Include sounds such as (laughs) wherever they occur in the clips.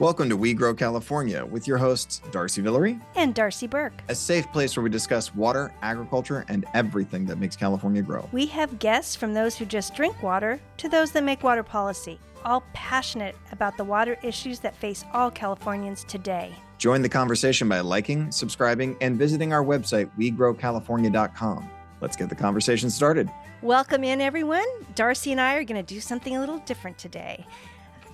Welcome to We Grow California with your hosts, Darcy Villere and Darcy Burke, a safe place where we discuss water, agriculture, and everything that makes California grow. We have guests from those who just drink water to those that make water policy, all passionate about the water issues that face all Californians today. Join the conversation by liking, subscribing, and visiting our website, wegrowcalifornia.com. Let's get the conversation started. Welcome in, everyone. Darcy and I are going to do something a little different today.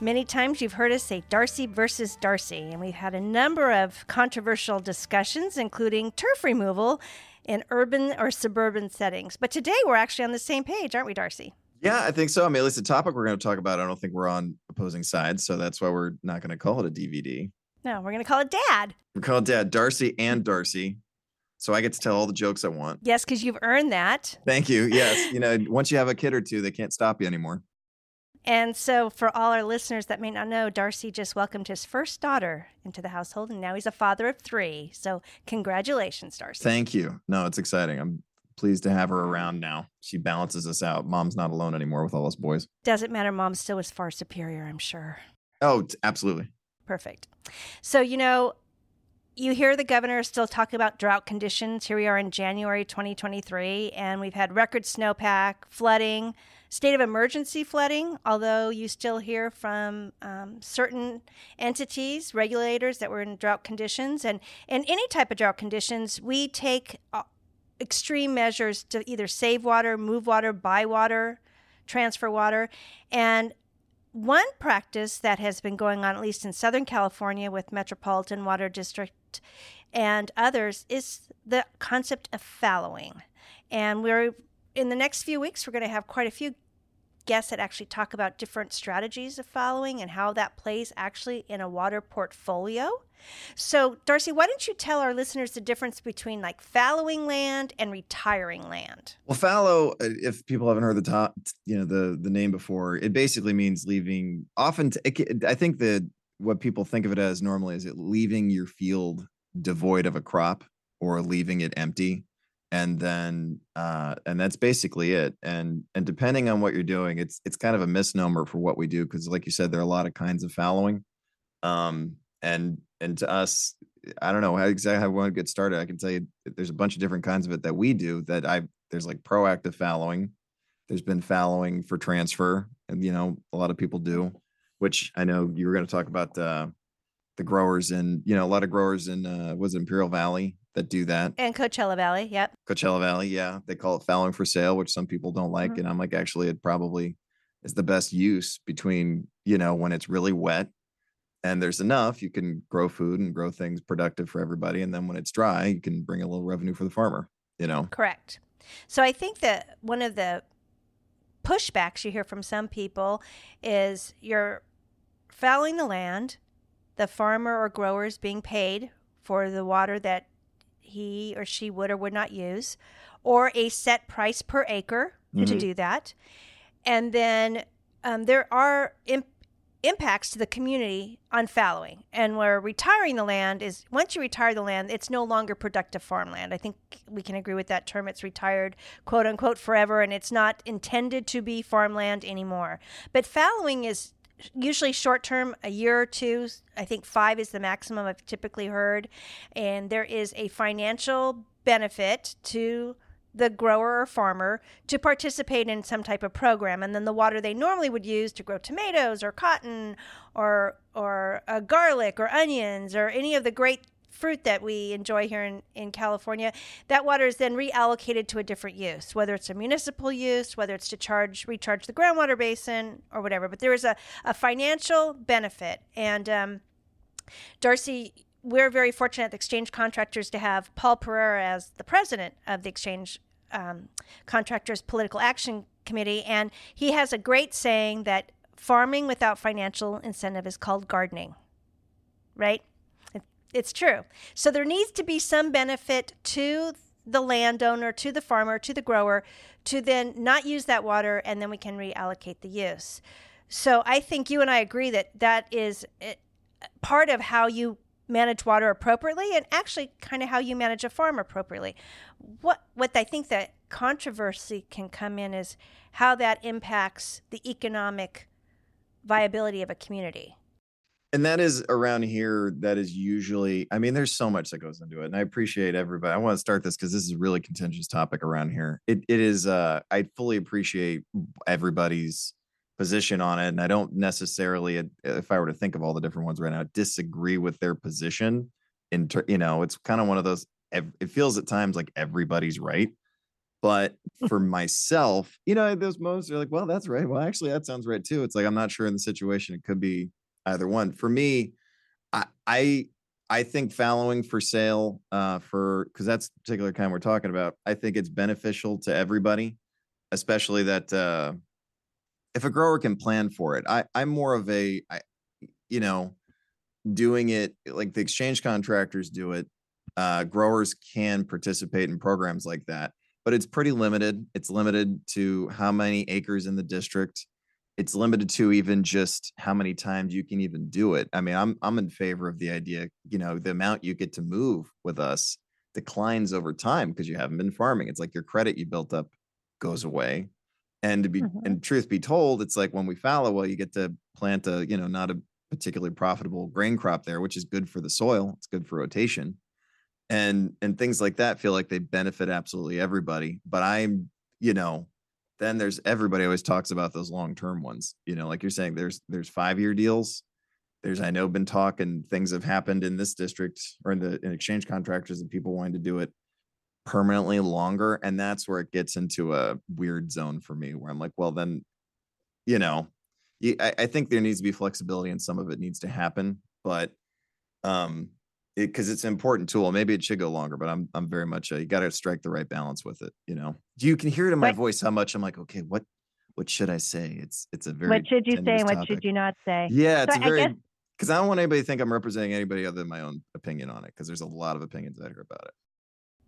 Many times you've heard us say Darcy versus Darcy, and we've had a number of controversial discussions, including turf removal in urban or suburban settings. But today we're actually on the same page, aren't we, Darcy? Yeah, I think so. I mean, at least the topic we're going to talk about, I don't think we're on opposing sides. So that's why we're not going to call it a DVD. No, we're going to call it Dad. We call it Dad, Darcy and Darcy. So I get to tell all the jokes I want. Yes, because you've earned that. Thank you. Yes. You know, once you have a kid or two, they can't stop you anymore. And so, for all our listeners that may not know, Darcy just welcomed his first daughter into the household, and now he's a father of three. So, congratulations, Darcy. Thank you. No, it's exciting. I'm pleased to have her around now. She balances us out. Mom's not alone anymore with all us boys. Doesn't matter. Mom still was far superior, I'm sure. Oh, absolutely. Perfect. So, you know, you hear the governor still talking about drought conditions. Here we are in January 2023, and we've had record snowpack, flooding, state of emergency flooding, although you still hear from um, certain entities, regulators that were in drought conditions. And in any type of drought conditions, we take uh, extreme measures to either save water, move water, buy water, transfer water. And one practice that has been going on, at least in Southern California with Metropolitan Water District and others, is the concept of fallowing. And we're in the next few weeks, we're going to have quite a few guests that actually talk about different strategies of fallowing and how that plays actually in a water portfolio. So, Darcy, why don't you tell our listeners the difference between like fallowing land and retiring land? Well, fallow, uh, if people haven't heard the top, you know, the the name before, it basically means leaving. Often, it, I think that what people think of it as normally is it leaving your field devoid of a crop or leaving it empty and then uh, and that's basically it and and depending on what you're doing it's it's kind of a misnomer for what we do because like you said there are a lot of kinds of fallowing um and and to us i don't know how exactly how we want to get started i can tell you there's a bunch of different kinds of it that we do that i there's like proactive fallowing there's been fallowing for transfer and you know a lot of people do which i know you were going to talk about uh the growers and you know a lot of growers in uh was imperial valley that do that. And Coachella Valley, yep. Coachella Valley, yeah. They call it fallowing for sale, which some people don't like. Mm-hmm. And I'm like, actually, it probably is the best use between, you know, when it's really wet and there's enough, you can grow food and grow things productive for everybody. And then when it's dry, you can bring a little revenue for the farmer, you know? Correct. So I think that one of the pushbacks you hear from some people is you're fallowing the land, the farmer or grower is being paid for the water that he or she would or would not use, or a set price per acre mm-hmm. to do that. And then um, there are imp- impacts to the community on fallowing. And where retiring the land is once you retire the land, it's no longer productive farmland. I think we can agree with that term. It's retired, quote unquote, forever, and it's not intended to be farmland anymore. But fallowing is usually short term, a year or two. I think five is the maximum I've typically heard. And there is a financial benefit to the grower or farmer to participate in some type of program and then the water they normally would use to grow tomatoes or cotton or or uh, garlic or onions or any of the great fruit that we enjoy here in, in California, that water is then reallocated to a different use, whether it's a municipal use, whether it's to charge recharge the groundwater basin or whatever. But there is a, a financial benefit. And um, Darcy, we're very fortunate at the Exchange Contractors to have Paul Pereira as the president of the Exchange um, Contractors Political Action Committee. And he has a great saying that farming without financial incentive is called gardening, right? It's true. So there needs to be some benefit to the landowner, to the farmer, to the grower to then not use that water and then we can reallocate the use. So I think you and I agree that that is eh, part of how you manage water appropriately and actually kind of how you manage a farm appropriately. What what I think that controversy can come in is how that impacts the economic viability of a community. And that is around here that is usually i mean there's so much that goes into it and i appreciate everybody i want to start this because this is a really contentious topic around here. It, it is uh i fully appreciate everybody's position on it and i don't necessarily if i were to think of all the different ones right now disagree with their position in ter- you know it's kind of one of those it feels at times like everybody's right but (laughs) for myself you know those moments are like well that's right well actually that sounds right too. It's like i'm not sure in the situation it could be either one. For me, I I, I think fallowing for sale uh, for because that's particular kind we're talking about. I think it's beneficial to everybody, especially that uh, if a grower can plan for it. I I'm more of a I, you know doing it like the exchange contractors do it. Uh, growers can participate in programs like that, but it's pretty limited. It's limited to how many acres in the district it's limited to even just how many times you can even do it. I mean, I'm I'm in favor of the idea, you know, the amount you get to move with us declines over time because you haven't been farming. It's like your credit you built up goes away. And to be mm-hmm. and truth be told, it's like when we fallow, well, you get to plant a, you know, not a particularly profitable grain crop there, which is good for the soil. It's good for rotation. And and things like that feel like they benefit absolutely everybody. But I'm, you know, then there's everybody always talks about those long term ones. You know, like you're saying, there's there's five year deals. There's I know been talk and things have happened in this district or in the in exchange contractors and people wanting to do it permanently longer, and that's where it gets into a weird zone for me, where I'm like, well, then, you know, I, I think there needs to be flexibility and some of it needs to happen, but um because it, it's an important tool. Maybe it should go longer, but I'm I'm very much a, you got to strike the right balance with it. You know, you can hear it in my voice how much I'm like, okay, what what should I say? It's it's a very what should you say? Topic. What should you not say? Yeah, it's so very because I, I don't want anybody to think I'm representing anybody other than my own opinion on it because there's a lot of opinions out here about it.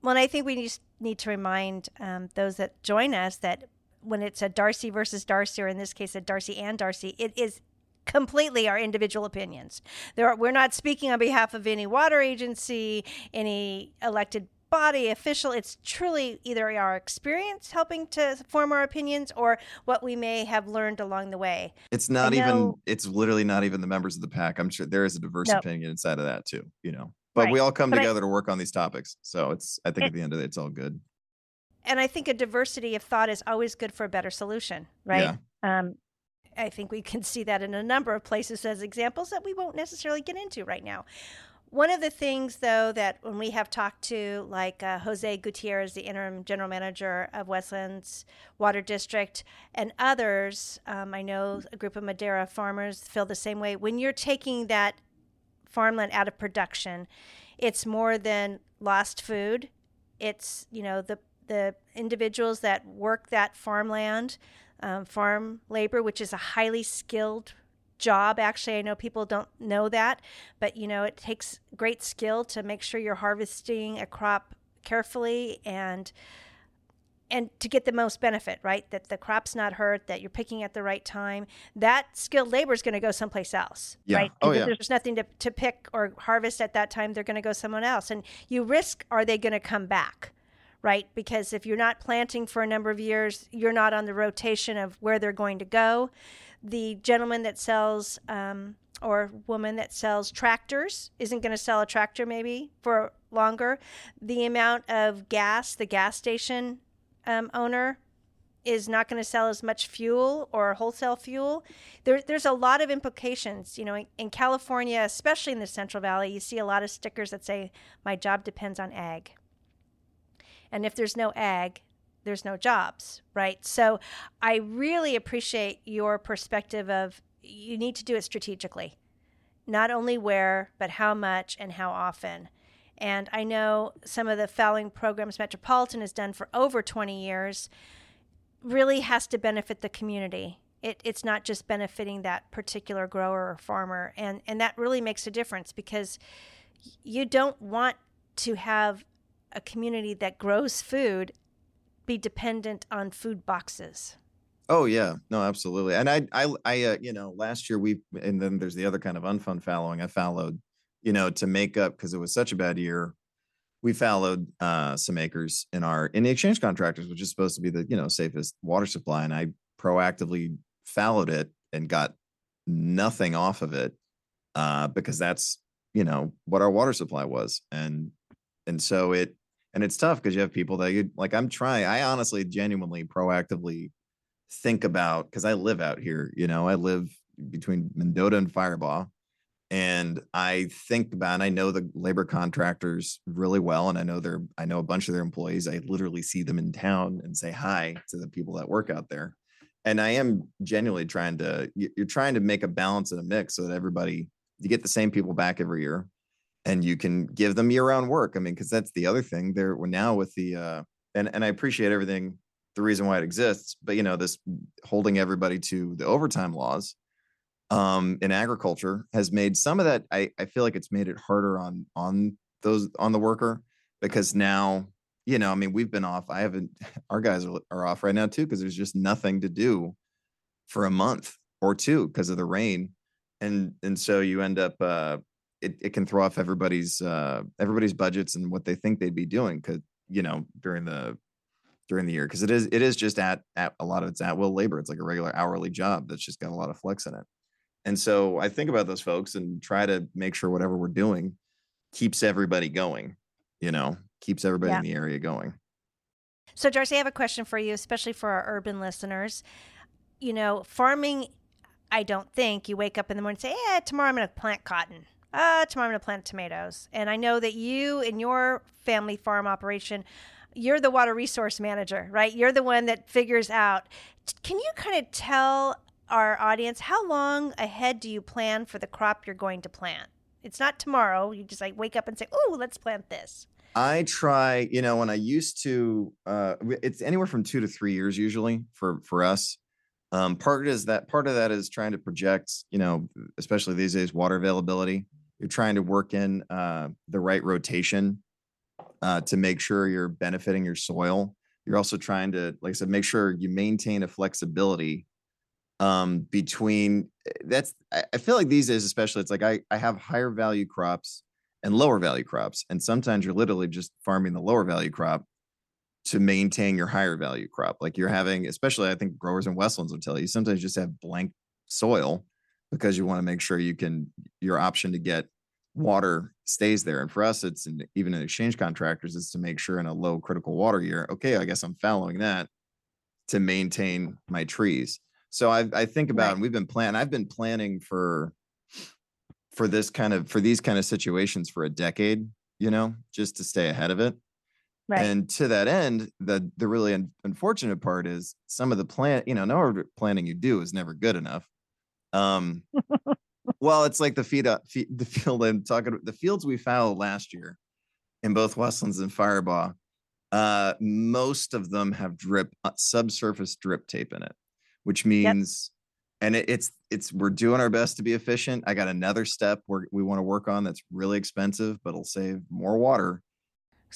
Well, and I think we just need to remind um, those that join us that when it's a Darcy versus Darcy, or in this case, a Darcy and Darcy, it is completely our individual opinions. There are, we're not speaking on behalf of any water agency, any elected body official. It's truly either our experience helping to form our opinions or what we may have learned along the way. It's not know, even, it's literally not even the members of the PAC. I'm sure there is a diverse nope. opinion inside of that too, you know. But right. we all come but together I, to work on these topics. So it's, I think it, at the end of it, it's all good. And I think a diversity of thought is always good for a better solution, right? Yeah. Um, I think we can see that in a number of places as examples that we won't necessarily get into right now. One of the things, though, that when we have talked to, like uh, Jose Gutierrez, the interim general manager of Westlands Water District, and others, um, I know a group of Madera farmers feel the same way. When you're taking that farmland out of production, it's more than lost food. It's you know the the individuals that work that farmland um, farm labor, which is a highly skilled job. Actually, I know people don't know that, but you know, it takes great skill to make sure you're harvesting a crop carefully and and to get the most benefit, right? That the crop's not hurt, that you're picking at the right time. That skilled labor is going to go someplace else, yeah. right? Oh, yeah. there's nothing to, to pick or harvest at that time, they're going to go someone else. And you risk, are they going to come back? Right? Because if you're not planting for a number of years, you're not on the rotation of where they're going to go. The gentleman that sells um, or woman that sells tractors isn't going to sell a tractor maybe for longer. The amount of gas, the gas station um, owner is not going to sell as much fuel or wholesale fuel. There, there's a lot of implications. You know, in, in, California, especially in the Central Valley, you see a lot of stickers that say, My job depends on ag. And if there's no ag, there's no jobs, right? So I really appreciate your perspective of you need to do it strategically, not only where, but how much and how often. And I know some of the fallowing programs Metropolitan has done for over 20 years really has to benefit the community. It, it's not just benefiting that particular grower or farmer. And, and that really makes a difference because you don't want to have a community that grows food be dependent on food boxes. Oh yeah, no, absolutely. And I, I, I, uh, you know, last year we, and then there's the other kind of unfun fallowing. I fallowed, you know, to make up because it was such a bad year. We fallowed uh, some acres in our in the exchange contractors, which is supposed to be the you know safest water supply, and I proactively fallowed it and got nothing off of it uh, because that's you know what our water supply was, and and so it and it's tough because you have people that you like. I'm trying. I honestly, genuinely, proactively think about because I live out here. You know, I live between Mendota and Firebaugh, and I think about. And I know the labor contractors really well, and I know their. I know a bunch of their employees. I literally see them in town and say hi to the people that work out there. And I am genuinely trying to. You're trying to make a balance and a mix so that everybody you get the same people back every year and you can give them year-round work. I mean, because that's the other thing. There, now with the uh, and and I appreciate everything, the reason why it exists, but you know, this holding everybody to the overtime laws um, in agriculture has made some of that. I I feel like it's made it harder on on those on the worker because now you know, I mean, we've been off. I haven't. (laughs) Our guys are, are off right now too because there's just nothing to do for a month or two because of the rain, and and so you end up uh, it, it can throw off everybody's uh everybody's budgets and what they think they'd be doing because you know during the during the year because it is it is just at at a lot of it's at will labor. It's like a regular hourly job that's just got a lot of flex in it. And so i think about those folks and try to make sure whatever we're doing keeps everybody going you know keeps everybody yeah. in the area going. So darcy i have a question for you especially for our urban listeners. You know farming i don't think you wake up in the morning and say yeah tomorrow i'm going to plant cotton uh, tomorrow I'm going to plant tomatoes. And I know that you in your family farm operation, you're the water resource manager, right? You're the one that figures out. Can you kind of tell our audience how long ahead do you plan for the crop you're going to plant? It's not tomorrow. You just like wake up and say, "Oh, let's plant this." I try, you know, when I used to, uh, it's anywhere from two to three years usually for for us. Um, part is that part of that is trying to project, you know, especially these days, water availability. You're trying to work in uh, the right rotation uh, to make sure you're benefiting your soil. You're also trying to, like I said, make sure you maintain a flexibility um, between. Eh, that's I feel like these days, especially, it's like I I have higher value crops and lower value crops, and sometimes you're literally just farming the lower value crop to maintain your higher value crop. Like you're having, especially I think growers in Westlands will tell you, sometimes you just have blank soil because you want to make sure you can your option to get water stays there. And for us, it's in, even in exchange contractors, is to make sure in a low critical water year, okay, I guess I'm fallowing that to maintain my trees. So I, I think about, right. and we've been planning, I've been planning for, for this kind of, for these kind of situations for a decade, you know, just to stay ahead of it. Right. And to that end, the the really un- unfortunate part is some of the plan, you know, no planning you do is never good enough. Um, (laughs) well, it's like the feed up, feed, the field I'm talking about, the fields we fouled last year in both Westlands and Firebaugh. Uh, most of them have drip, uh, subsurface drip tape in it, which means, yep. and it, it's it's we're doing our best to be efficient. I got another step where we want to work on that's really expensive, but it'll save more water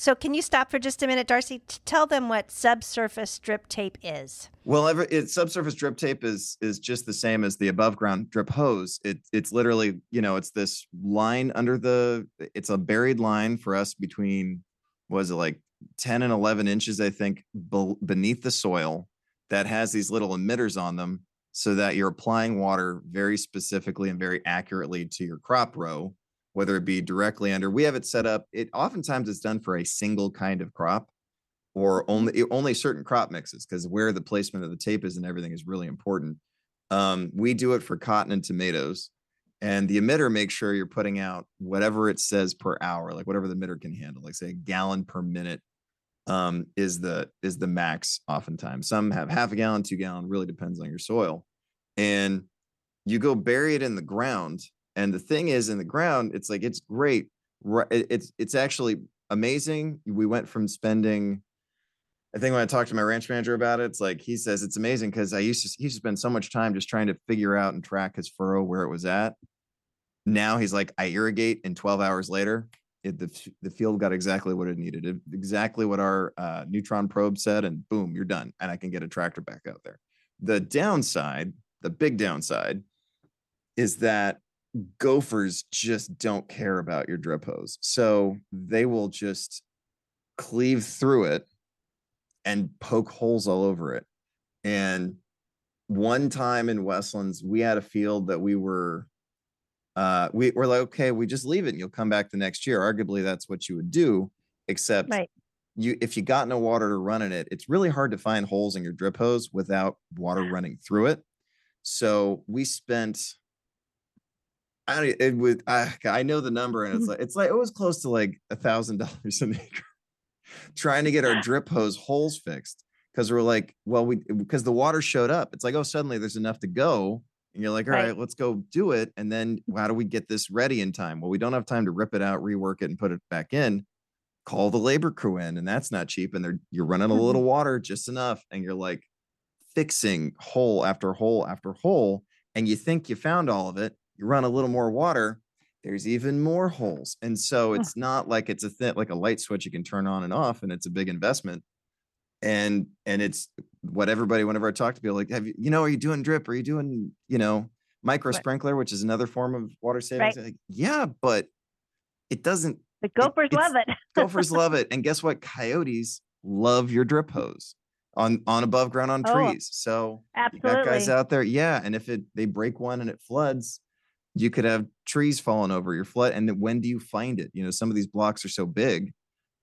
so, can you stop for just a minute, Darcy? Tell them what subsurface drip tape is. Well, ever, it, subsurface drip tape is is just the same as the above ground drip hose. It it's literally you know it's this line under the. It's a buried line for us between was it like ten and eleven inches, I think, be, beneath the soil that has these little emitters on them, so that you're applying water very specifically and very accurately to your crop row whether it be directly under we have it set up it oftentimes it's done for a single kind of crop or only only certain crop mixes because where the placement of the tape is and everything is really important. Um, we do it for cotton and tomatoes and the emitter makes sure you're putting out whatever it says per hour like whatever the emitter can handle like say a gallon per minute um, is the is the max oftentimes. Some have half a gallon two gallon really depends on your soil. And you go bury it in the ground and the thing is, in the ground, it's like it's great. It's it's actually amazing. We went from spending. I think when I talked to my ranch manager about it, it's like he says it's amazing because I used to he used to spend so much time just trying to figure out and track his furrow where it was at. Now he's like, I irrigate, and 12 hours later, it, the the field got exactly what it needed, exactly what our uh, neutron probe said, and boom, you're done, and I can get a tractor back out there. The downside, the big downside, is that gophers just don't care about your drip hose. So they will just cleave through it and poke holes all over it. And one time in Westlands, we had a field that we were uh, we we're like, okay, we just leave it and you'll come back the next year. Arguably, that's what you would do, except Right. you if you got no water to run in it, it's really hard to find holes in your drip hose without water running through it. So we spent. I it would I, I know the number and it's (laughs) like it's like it was close to like a thousand dollars an acre. (laughs) Trying to get our drip hose holes fixed because we're like well we because the water showed up. It's like oh suddenly there's enough to go. And you're like all Right. right let's go do it. And then how do we get this ready in time? Well we don't have time to rip it out rework it and put it back in. Call the labor crew in and that's not cheap and they're you're running a little mm-hmm. water just enough and you're like fixing hole after hole after hole and you think you found all of it you run a little more water there's even more holes. And so it's not like it's a thing like a light switch you can turn on and off and it's a big investment. And and it's what everybody whenever i talk to people like have you you know are you doing drip? Are you doing you know micro Right. sprinkler which is another form of water savings? Like, yeah but it doesn't The gophers it's- love it. (laughs) gophers love it. And guess what? Coyotes love your drip hose on on above ground on Oh, trees. So you got guys out there yeah and if it they break one and it floods you could have trees falling over your flood and then when do you find it? You know some of these blocks are so big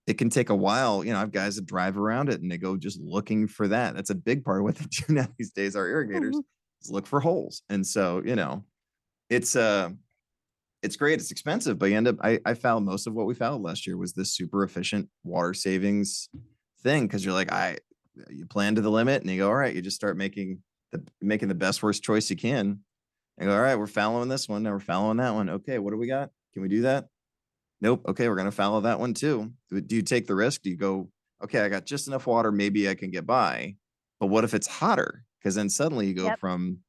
it can take a while. You know i have guys that drive around it and they go just looking for that. That's a big part of what they (laughs) do now these days our irrigators Mhm. is look for holes. And so you know it's uh it's great it's expensive but you end up i, I found most of what we found last year was this super efficient water savings thing because you're like i you plan to the limit and you go all right you just start making the making the best worst choice you can and go all right we're fallowing this one now we're fallowing that one. Okay what do we got? Can we do that? Nope okay we're going to fallow that one too. Do do you take the risk? Do you go okay i got just enough water maybe i can get by but what if it's hotter because then suddenly you go Yep. from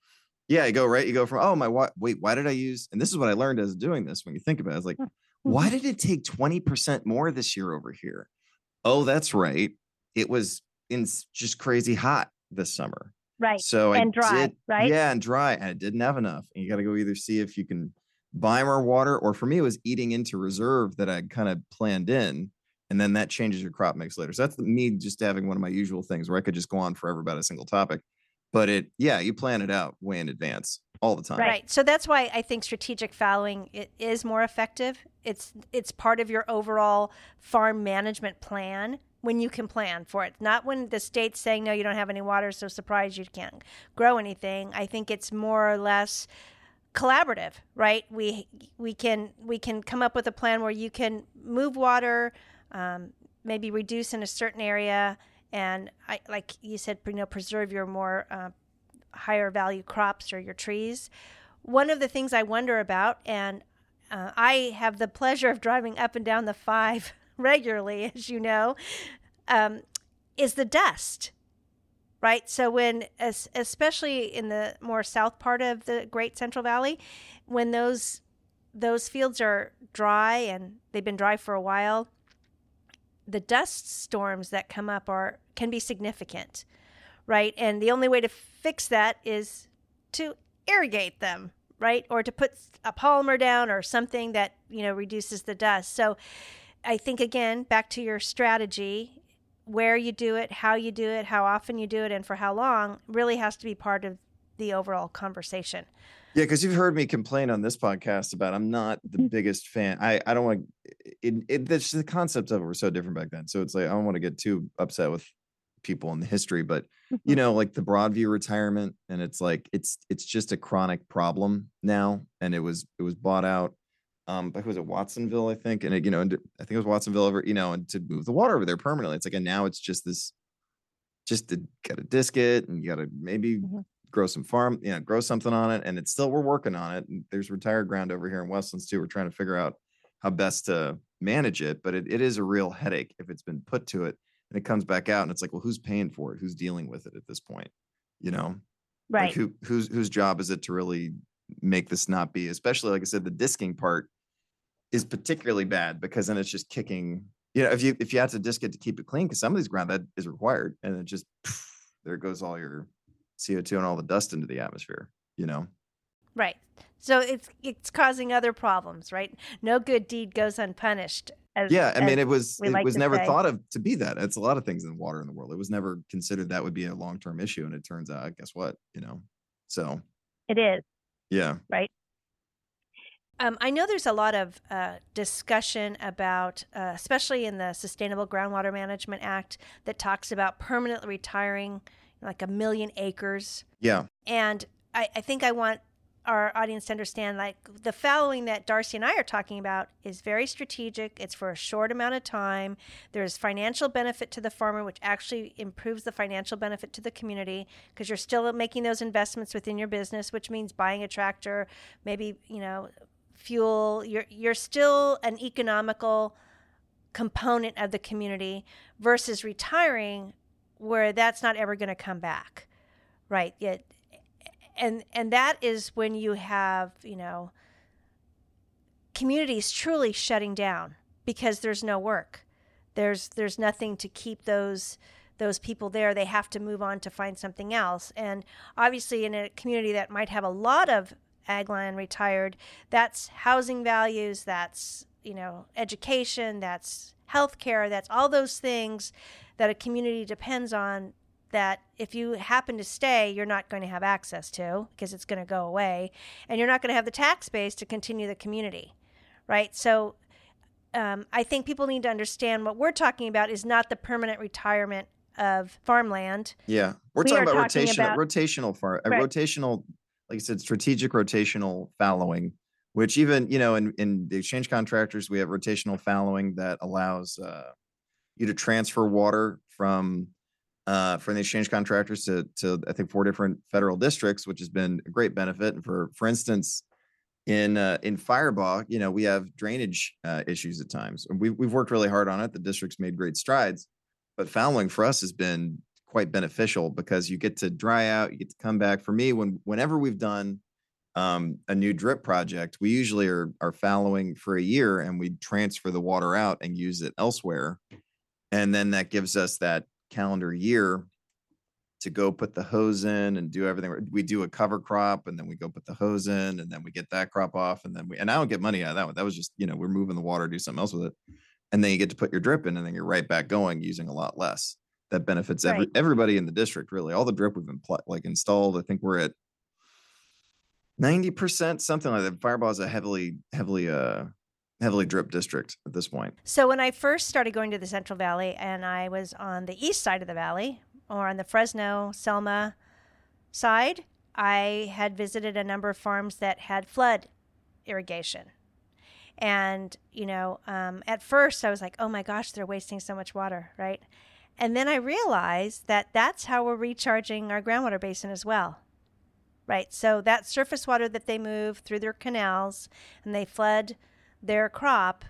yeah you go right? You go from oh my wa- wait why did i use and this is what i learned as doing this when you think about it it's like hmm. why mm-hmm. did it take 20% more this year over here? Oh that's right. It was in just crazy hot this summer Right. so And I dry, did, right? Yeah, and dry, and I didn't have enough. And you got to go either see if you can buy more water, or for me, it was eating into reserve that I kind of planned in, and then that changes your crop mix later. So that's me just having one of my usual things where I could just go on forever about a single topic. But it, yeah, you plan it out way in advance all the time. Right. So that's why I think strategic fallowing it is more effective. It's it's part of your overall farm management plan when you can plan for it. Not when the state's saying no, you don't have any water, so surprised you can't grow anything. I think it's more or less collaborative, right? We we can we can come up with a plan where you can move water, um, maybe reduce in a certain area, and I like you said, you know, preserve your more uh, higher value crops or your trees. One of the things I wonder about, and uh, I have the pleasure of driving up and down the five (laughs) regularly, (laughs) as you know, um, is the dust. Right. So, when, especially in the more south part of the Great Central Valley, when those those fields are dry and they've been dry for a while, the dust storms that come up are can be significant right? And the only way to fix that is to irrigate them, right? Or to put a polymer down or something that, you know, reduces the dust. So I think again, back to your strategy, where you do it, how you do it, how often you do it and for how long really has to be part of the overall conversation. Yeah, because you've heard me complain on this podcast about I'm not the Mm. biggest fan. I I don't want it. it it's the concepts of it were so different back then. So it's like I don't want to get too upset with people in the history, but you know, like the Broadview retirement, and it's like it's it's just a chronic problem now, and it was it was bought out. Um, but who was it Watsonville, I think, and it, you know, and I think it was Watsonville over, you know, and to move the water over there permanently. It's like, and now it's just this, just to get a disc it, and you got to maybe Mhm. grow some farm, you know, grow something on it, and it's still we're working on it. And there's retired ground over here in Westlands too. We're trying to figure out how best to manage it, but it, it is a real headache if it's been put to it and it comes back out and it's like well who's paying for it who's dealing with it at this point you know Right. like who whose whose job is it to really make this not be especially like i said the disking part is particularly bad because then it's just kicking you know if you if you have to disc it to keep it clean because some of these ground that is required and it just (sniffs) there goes all your co2 and all the dust into the atmosphere you know Right. So it's it's causing other problems, right? No good deed goes unpunished. As, yeah i mean it was it like was never say. thought of to be that it's a lot of things in water in the world it was never considered that would be a long-term issue and it turns out guess what you know so it is. yeah Um, I know there's a lot of uh, discussion about, uh, especially in the Sustainable Groundwater Management Act, that talks about permanently retiring like a million acres. Yeah. And I, I think I want our audience to understand like the fallowing that Darcy and I are talking about is very strategic. It's for a short amount of time. There's financial benefit to the farmer, which actually improves the financial benefit to the community because you're still making those investments within your business, which means buying a tractor, maybe, you know, fuel. You're you're still an economical component of the community versus retiring where that's not ever going to come back. Right? Yet and and that is when you have you know communities truly shutting down because there's no work there's there's nothing to keep those those people there they have to move on to find something else and obviously in a community that might have a lot of ag land retired that's housing values that's you know education that's healthcare that's all those things that a community depends on that if you happen to stay, you're not going to have access to because it's going to go away, and you're not going to have the tax base to continue the community, right? So um, I think people need to understand what we're talking about is not the permanent retirement of farmland. Yeah, we're we talking about talking rotational, about, rotational farm, right. rotational, like I said, strategic rotational fallowing. Which even you know in in the exchange contractors we have rotational fallowing that allows uh, you to transfer water from uh, from the exchange contractors to, to I think four different federal districts, which has been a great benefit. And for for instance, in uh, in Firebaugh, you know, we have drainage uh, issues at times, and we we've worked really hard on it. The district's made great strides, but fallowing for us has been quite beneficial because you get to dry out, you get to come back. For me, when whenever we've done um, a new drip project, we usually are are fallowing for a year, and we transfer the water out and use it elsewhere, and then that gives us that calendar year to go put the hose in and do everything. We do a cover crop and then we go put the hose in and then we get that crop off and then we and I don't get money out of that one. That was just, you know, we're moving the water, do something else with it. And then you get to put your drip in and then you're right back going using a lot less. That benefits every, right. everybody in the district, really. All the drip we've been pl- like installed. I think we're at 90%, something like that. Firebaugh is a heavily, heavily uh heavily drip district at this point. So when I first started going to the Central Valley and I was on the east side of the valley or on the Fresno, Selma side, I had visited a number of farms that had flood irrigation. And, you know, um, at first I was like, oh my gosh, they're wasting so much water, right? And then I realized that that's how we're recharging our groundwater basin as well. Right. So that surface water that they move through their canals and they flood their crop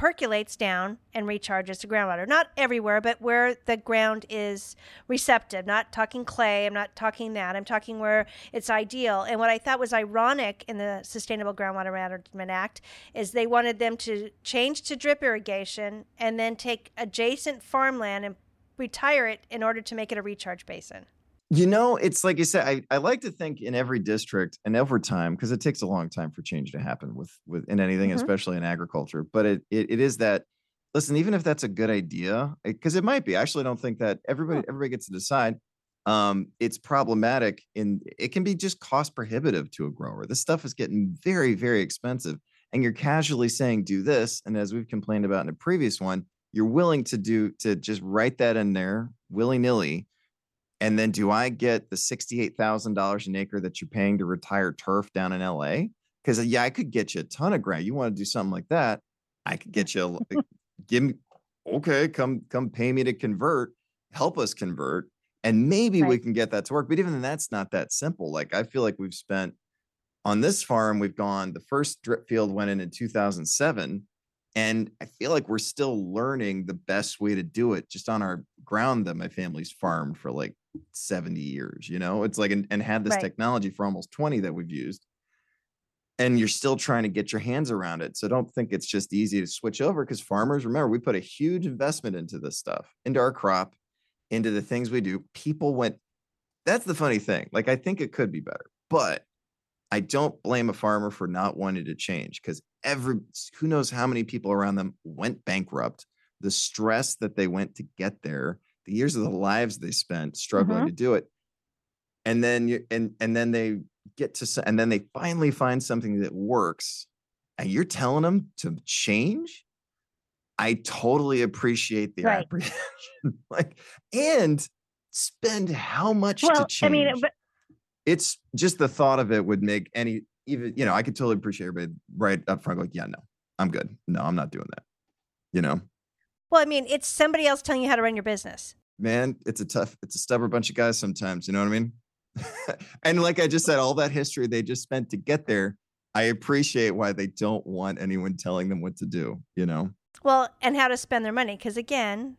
percolates down and recharges the groundwater. Not everywhere, but where the ground is receptive. Not talking clay, I'm not talking that. I'm talking where it's ideal. And what I thought was ironic in the Sustainable Groundwater Management Act is they wanted them to change to drip irrigation and then take adjacent farmland and retire it in order to make it a recharge basin. You know, it's like you said, I, I like to think in every district and over time, because it takes a long time for change to happen with with in anything, mm-hmm. especially in agriculture. But it, it it is that listen, even if that's a good idea, because it, it, might be. I actually don't think that everybody everybody gets to decide. Um, it's problematic in it can be just cost prohibitive to a grower. This stuff is getting very, very expensive. And you're casually saying do this. And as we've complained about in a previous one, you're willing to do to just write that in there willy-nilly and then do I get the $68,000 an acre that you're paying to retire turf down in LA? Because uh, yeah, I could get you a ton of grant. You want to do something like that? I could get you a, (laughs) give me okay, come come pay me to convert, help us convert, and maybe right. we can get that to work. But even then, that's not that simple. Like I feel like we've spent on this farm, we've gone. The first drip field went in in 2007, and I feel like we're still learning the best way to do it just on our ground that my family's farmed for like 70 years, you know? It's like, and, and had this right. technology for almost 20 that we've used. And you're still trying to get your hands around it. So don't think it's just easy to switch over because farmers, remember, we put a huge investment into this stuff, into our crop, into the things we do. People went, that's the funny thing. Like, I think it could be better, but I don't blame a farmer for not wanting to change because every who knows how many people around them went bankrupt the stress that they went to get there the years of the lives they spent struggling mm-hmm. to do it and then you and and then they get to, and then they finally find something that works and you're telling them to change. I totally appreciate the Right. apprehension. (laughs) like, and spend how much to change? I mean, but it's just the thought of it would make any even you know i could totally appreciate everybody right up front like yeah no i'm good no i'm not doing that you know well, I mean, it's somebody else telling you how to run your business. Man it's a tough it's a stubborn bunch of guys sometimes you know what i mean (laughs) and like i just said all that history they just spent to get there i appreciate why they don't want anyone telling them what to do you know Well, and how to spend their money. Because again,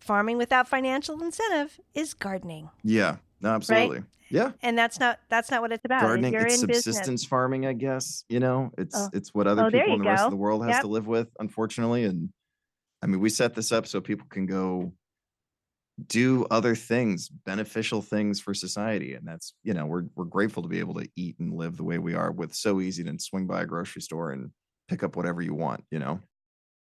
farming without financial incentive is gardening. yeah no absolutely yeah And that's not that's not what it's about. gardening you're it's in subsistence business. farming i guess you know it's Oh. it's what other Oh, people in the rest of the world has Yep. to live with unfortunately and i mean we set this up so people can go do other things beneficial things for society and that's you know we're we're grateful to be able to eat and live the way we are with so easy to swing by a grocery store and pick up whatever you want you know?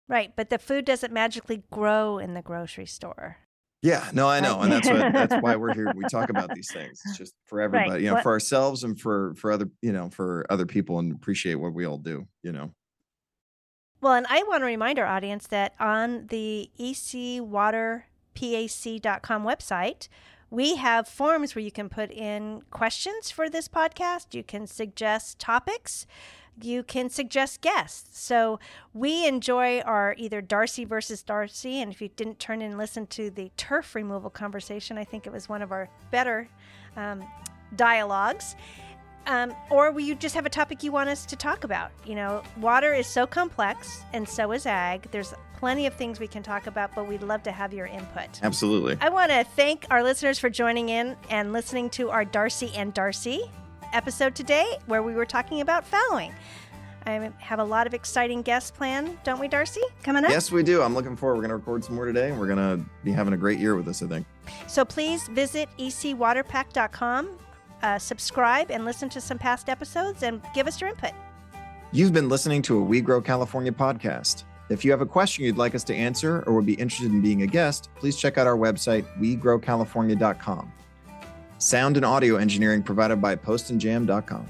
Right, but the food doesn't magically grow in the grocery store. yeah no i know and that's what that's (laughs) why we're here. We talk about these things. It's just for everybody you know What- for ourselves and for for other you know for other people and appreciate what we all do you know? Well, and I want to remind our audience that on the ecwaterpac.com website, we have forms where you can put in questions for this podcast. You can suggest topics. You can suggest guests. So we enjoy our either Darcy versus Darcy. And if you didn't turn in and listen to the turf removal conversation, I think it was one of our better um, dialogues. Um, or will you just have a topic you want us to talk about? You know, water is so complex, and so is ag. There's plenty of things we can talk about, but we'd love to have your input. absolutely I want to thank our listeners for joining in and listening to our Darcy and Darcy episode today, where we were talking about fallowing. I have a lot of exciting guests planned, don't we, Darcy? Coming up. Yes, we do. I'm looking forward. We're going to record some more today, and we're going to be having a great year with this. I think. So please visit ecwaterpack.com, uh, subscribe, and listen to some past episodes, and give us your input. You've been listening to a We Grow California podcast. If you have a question you'd like us to answer or would be interested in being a guest, please check out our website, wegrowcalifornia.com. Sound and audio engineering provided by postandjam.com.